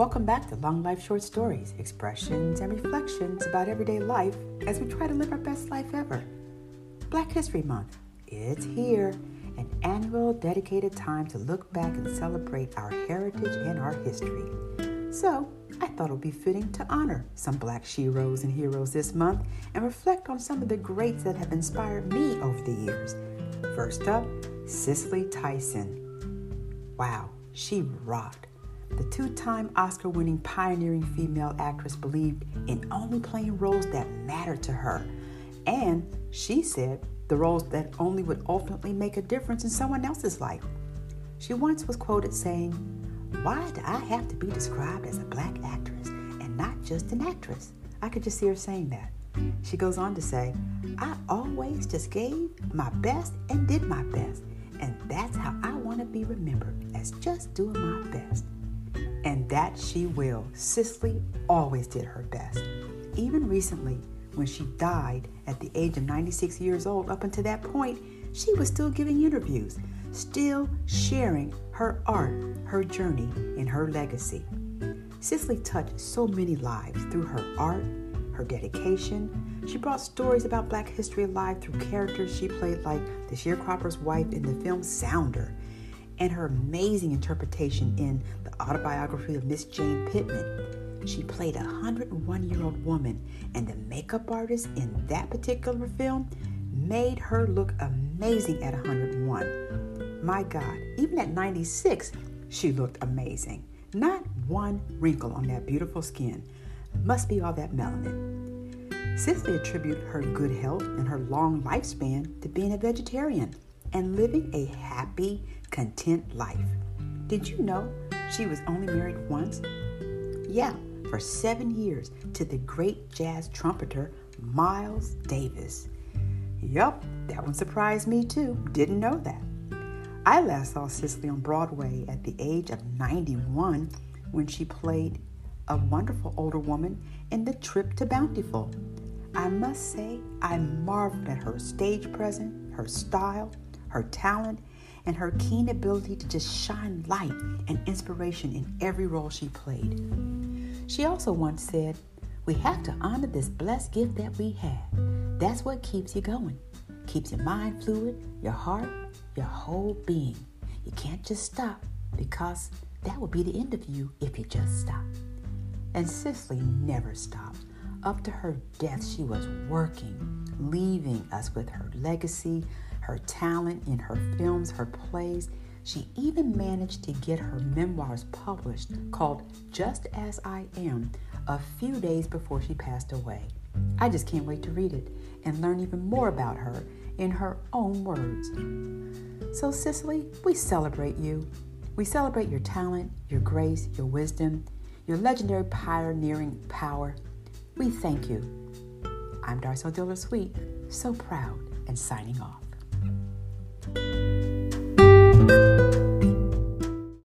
Welcome back to Long Life Short Stories, expressions and reflections about everyday life as we try to live our best life ever. Black History Month, it's here, an annual dedicated time to look back and celebrate our heritage and our history. So, I thought it would be fitting to honor some black sheroes and heroes this month and reflect on some of the greats that have inspired me over the years. First up, Cicely Tyson. Wow, she rocked. The two time Oscar winning pioneering female actress believed in only playing roles that mattered to her. And she said the roles that only would ultimately make a difference in someone else's life. She once was quoted saying, Why do I have to be described as a black actress and not just an actress? I could just see her saying that. She goes on to say, I always just gave my best and did my best. And that's how I want to be remembered as just doing my best. And that she will. Cicely always did her best. Even recently, when she died at the age of 96 years old, up until that point, she was still giving interviews, still sharing her art, her journey, and her legacy. Cicely touched so many lives through her art, her dedication. She brought stories about Black history alive through characters she played, like the sharecropper's wife in the film Sounder, and her amazing interpretation in the autobiography of Miss Jane Pittman. She played a 101 year old woman, and the makeup artist in that particular film made her look amazing at 101. My God, even at 96, she looked amazing. Not one wrinkle on that beautiful skin. Must be all that melanin. Cicely attributed her good health and her long lifespan to being a vegetarian and living a happy, content life. Did you know she was only married once? Yeah, for seven years to the great jazz trumpeter Miles Davis. Yup, that one surprised me too. Didn't know that. I last saw Cicely on Broadway at the age of 91 when she played a wonderful older woman in The Trip to Bountiful. I must say, I marveled at her stage presence, her style, her talent, and her keen ability to just shine light and inspiration in every role she played. She also once said, We have to honor this blessed gift that we have. That's what keeps you going, keeps your mind fluid, your heart, your whole being. You can't just stop because that would be the end of you if you just stop. And Cicely never stopped. Up to her death, she was working, leaving us with her legacy, her talent in her films, her plays. She even managed to get her memoirs published called Just As I Am a few days before she passed away. I just can't wait to read it and learn even more about her in her own words. So, Cicely, we celebrate you. We celebrate your talent, your grace, your wisdom, your legendary pioneering power. We thank you. I'm Darcel Diller Sweet, so proud and signing off. Thank you.